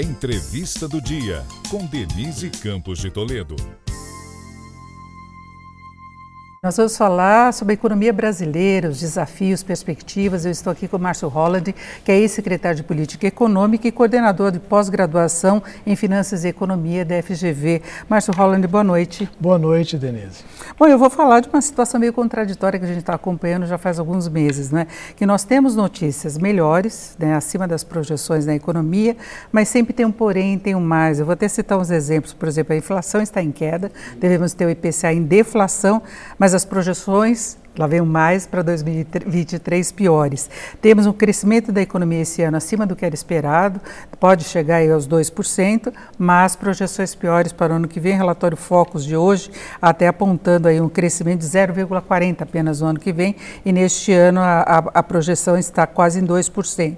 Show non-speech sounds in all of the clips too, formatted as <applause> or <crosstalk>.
Entrevista do Dia, com Denise Campos de Toledo. Nós vamos falar sobre a economia brasileira, os desafios, perspectivas. Eu estou aqui com o Márcio Holland, que é ex-secretário de Política Econômica e coordenador de pós-graduação em Finanças e Economia da FGV. Márcio Holland, boa noite. Boa noite, Denise. Bom, eu vou falar de uma situação meio contraditória que a gente está acompanhando já faz alguns meses, né? Que nós temos notícias melhores, né, acima das projeções da economia, mas sempre tem um porém, tem um mais. Eu vou até citar uns exemplos. Por exemplo, a inflação está em queda, devemos ter o IPCA em deflação, mas mas as projeções lá vem mais para 2023 piores. Temos um crescimento da economia esse ano acima do que era esperado, pode chegar aí aos 2%, mas projeções piores para o ano que vem, relatório Focus de hoje, até apontando aí um crescimento de 0,40 apenas no ano que vem, e neste ano a, a, a projeção está quase em 2%.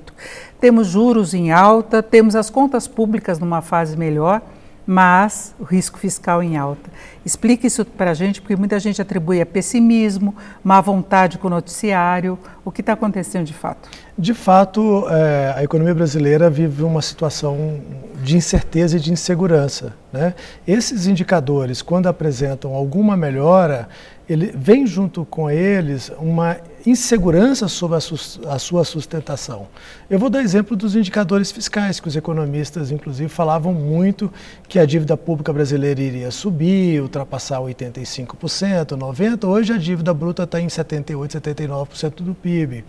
Temos juros em alta, temos as contas públicas numa fase melhor, mas o risco fiscal em alta. Explique isso para a gente, porque muita gente atribui a pessimismo, má vontade com o noticiário. O que está acontecendo de fato? De fato, é, a economia brasileira vive uma situação de incerteza e de insegurança. Né? Esses indicadores, quando apresentam alguma melhora, ele vem junto com eles uma insegurança sobre a, sua sustentação. Eu vou dar exemplo dos indicadores fiscais, que os economistas, inclusive, falavam muito que a dívida pública brasileira iria subir, ultrapassar 85%, 90%. Hoje a dívida bruta está em 78%, 79% do PIB.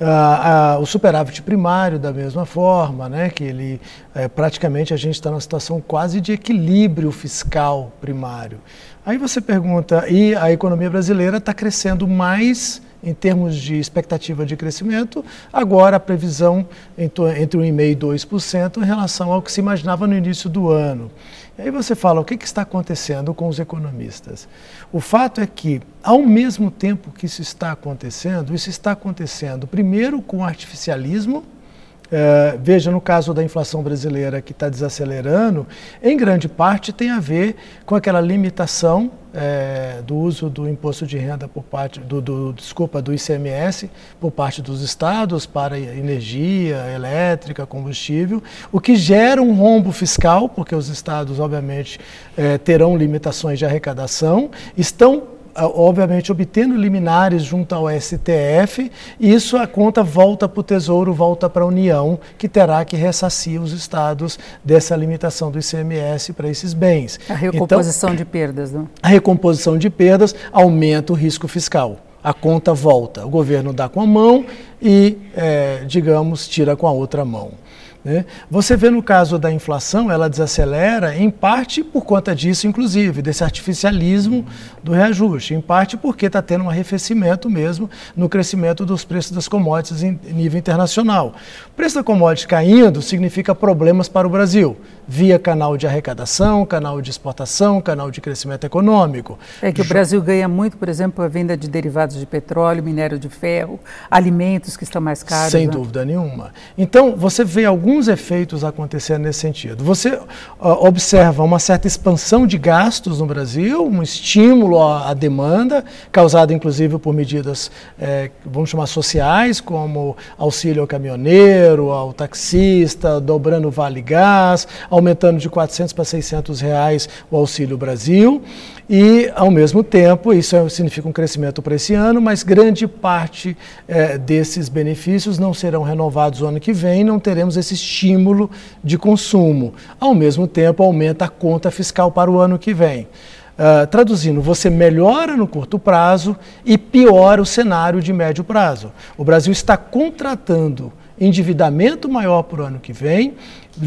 Ah, o superávit primário da mesma forma, né, que ele é, praticamente a gente está numa situação quase de equilíbrio fiscal primário. Aí você pergunta, e a economia brasileira está crescendo mais em termos de expectativa de crescimento, agora a previsão entre 1,5% e 2% em relação ao que se imaginava no início do ano. E aí você fala, o que, está acontecendo com os economistas? O fato é que, ao mesmo tempo que isso está acontecendo, isso está acontecendo primeiro com artificialismo, é, veja, no caso da inflação brasileira que está desacelerando, em grande parte tem a ver com aquela limitação é, do uso do imposto de renda por parte do, do, desculpa do ICMS por parte dos estados para energia elétrica, combustível, o que gera um rombo fiscal, porque os estados obviamente é, terão limitações de arrecadação, estão obviamente obtendo liminares junto ao STF, isso a conta volta para o Tesouro, volta para a União, que terá que ressarcir os estados dessa limitação do ICMS para esses bens. A recomposição então, de perdas, não? A recomposição de perdas aumenta o risco fiscal. A conta volta, o governo dá com a mão e, é, digamos, tira com a outra mão. Né? Você vê no caso da inflação, ela desacelera em parte por conta disso, inclusive, desse artificialismo do reajuste, em parte porque está tendo um arrefecimento mesmo no crescimento dos preços das commodities em nível internacional. O preço da commodity caindo significa problemas para o Brasil, via canal de arrecadação, canal de exportação, canal de crescimento econômico. É que o Brasil ganha muito, por exemplo, a venda de derivados de petróleo, minério de ferro, alimentos que estão mais caros. Sem né? dúvida nenhuma. Então, você vê alguns alguns efeitos acontecendo nesse sentido. Você uh, observa uma certa expansão de gastos no Brasil, um estímulo à, à demanda, causado inclusive por medidas, eh, vamos chamar sociais, como auxílio ao caminhoneiro, ao taxista, dobrando o Vale Gás, aumentando de 400 para 600 reais o Auxílio Brasil. E, ao mesmo tempo, isso é, significa um crescimento para esse ano, mas grande parte eh, desses benefícios não serão renovados no ano que vem, não teremos esse estímulo de consumo. Ao mesmo tempo, aumenta a conta fiscal para o ano que vem. Uh, traduzindo, você melhora no curto prazo e piora o cenário de médio prazo. O Brasil está contratando endividamento maior para o ano que vem,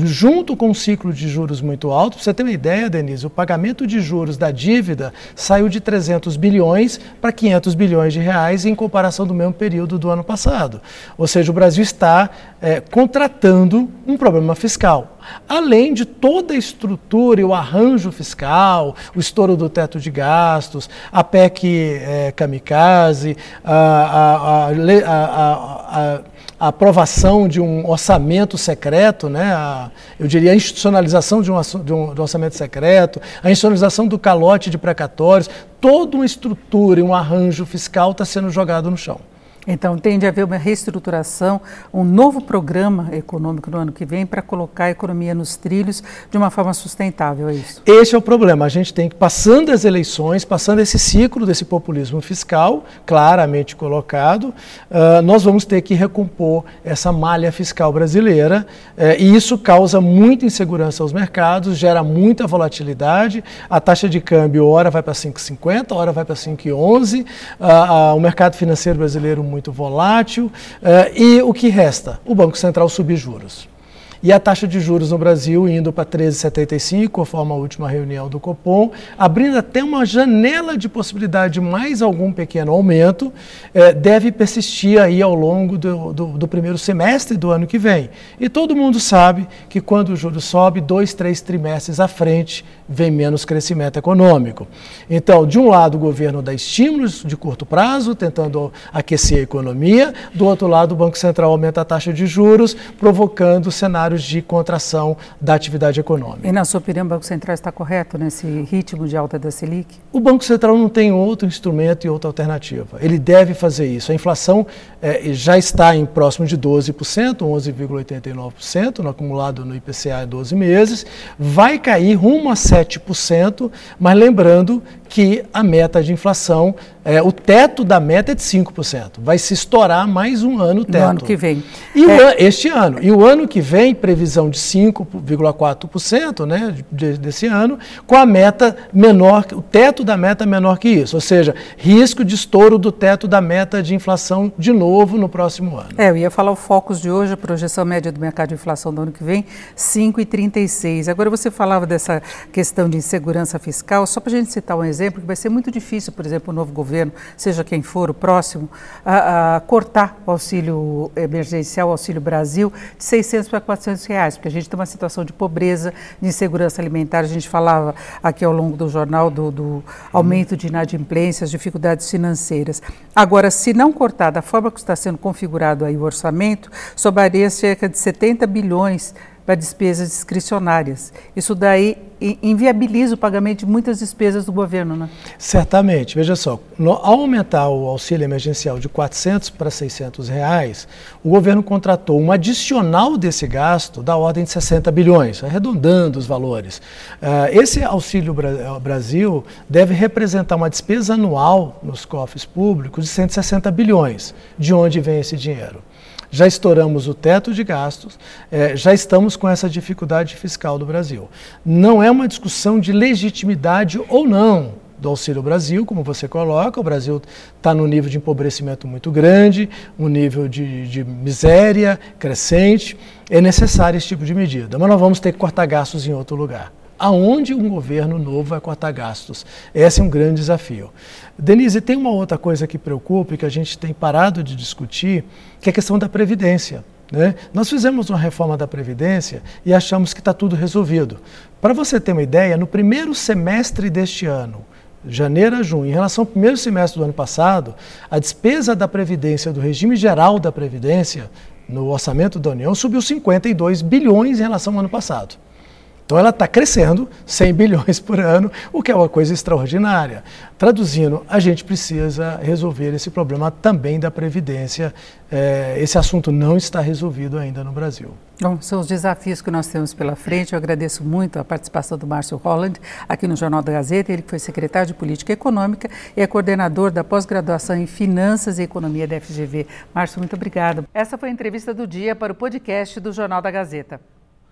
junto com um ciclo de juros muito alto. Para você ter uma ideia, Denise, o pagamento de juros da dívida saiu de 300 bilhões para 500 bilhões de reais em comparação do mesmo período do ano passado. Ou seja, o Brasil está é, contratando um problema fiscal. Além de toda a estrutura e o arranjo fiscal, o estouro do teto de gastos, a PEC é, kamikaze, a, a, a, a a aprovação de um orçamento secreto, né, a, eu diria a institucionalização de um, de, um, de um orçamento secreto, a institucionalização do calote de precatórios, toda uma estrutura e um arranjo fiscal está sendo jogado no chão. Então, tende a haver uma reestruturação, um novo programa econômico no ano que vem para colocar a economia nos trilhos de uma forma sustentável, é isso? Esse é o problema. A gente tem que, passando as eleições, passando esse ciclo desse populismo fiscal, claramente colocado, uh, nós vamos ter que recompor essa malha fiscal brasileira uh, e isso causa muita insegurança aos mercados, gera muita volatilidade. A taxa de câmbio, hora vai para 5,50, hora vai para 5,11. Uh, uh, o mercado financeiro brasileiro muito volátil. Uh, e o que resta? O Banco Central subir juros e a taxa de juros no Brasil indo para 13,75, conforme a última reunião do Copom, abrindo até uma janela de possibilidade de mais algum pequeno aumento, eh, deve persistir aí ao longo do, do, do, primeiro semestre do ano que vem. E todo mundo sabe que quando o juros sobe, dois, três trimestres à frente, vem menos crescimento econômico. Então, de um lado, o governo dá estímulos de curto prazo, tentando aquecer a economia, do outro lado, o Banco Central aumenta a taxa de juros, provocando cenário cenários de contração da atividade econômica. E, na sua opinião, o Banco Central está correto nesse ritmo de alta da Selic? O Banco Central não tem outro instrumento e outra alternativa. Ele deve fazer isso. A inflação é, já está em próximo de 12%, 11,89% no acumulado no IPCA em 12 meses. Vai cair rumo a 7%, mas lembrando que a meta de inflação, é, o teto da meta é de 5%. Vai se estourar mais um ano o teto. No ano que vem. E é. o, este ano. E o ano que vem, previsão de 5,4% né, de, desse ano, com a meta menor, o teto da meta menor que isso. Ou seja, risco de estouro do teto da meta de inflação de novo no próximo ano. É, eu ia falar o focus de hoje, a projeção média do mercado de inflação do ano que vem, 5,36. Agora você falava dessa questão de insegurança fiscal, só para a gente citar um exemplo, que vai ser muito difícil, por exemplo, o novo governo, seja quem for o próximo, a, a cortar o auxílio emergencial, o Auxílio Brasil, de 600 para 400 reais, porque a gente tem uma situação de pobreza, de insegurança alimentar. A gente falava aqui ao longo do jornal do, do aumento de inadimplências, dificuldades financeiras. Agora, se não cortar da forma que está sendo configurado aí o orçamento, sobraria cerca de 70 bilhões para despesas discricionárias. Isso daí inviabiliza o pagamento de muitas despesas do governo, né? Certamente. Veja só, no, ao aumentar o auxílio emergencial de 400 para 600 reais, o governo contratou um adicional desse gasto da ordem de 60 bilhões, arredondando os valores. Uh, esse auxílio Brasil deve representar uma despesa anual nos cofres públicos de 160 bilhões. De onde vem esse dinheiro? Já estouramos o teto de gastos, é, já estamos com essa dificuldade fiscal do Brasil. Não é uma discussão de legitimidade ou não do Auxílio Brasil, como você coloca, o Brasil está num nível de empobrecimento muito grande, um nível de, de miséria crescente, é necessário esse tipo de medida, mas nós vamos ter que cortar gastos em outro lugar aonde um governo novo vai cortar gastos. Esse é um grande desafio. Denise, tem uma outra coisa que preocupa e que a gente tem parado de discutir, que é a questão da Previdência. Né? Nós fizemos uma reforma da Previdência e achamos que está tudo resolvido. Para você ter uma ideia, no primeiro semestre deste ano, janeiro a junho, em relação ao primeiro semestre do ano passado, a despesa da Previdência, do regime geral da Previdência, no orçamento da União, subiu 52 bilhões em relação ao ano passado. Então ela está crescendo 100 <laughs> bilhões por ano, o que é uma coisa extraordinária. Traduzindo, a gente precisa resolver esse problema também da Previdência. É, esse assunto não está resolvido ainda no Brasil. Bom, são os desafios que nós temos pela frente. Eu agradeço muito a participação do Márcio Holland aqui no Jornal da Gazeta. Ele foi secretário de Política Econômica e é coordenador da pós-graduação em Finanças e Economia da FGV. Márcio, muito obrigado. Essa foi a entrevista do dia para o podcast do Jornal da Gazeta.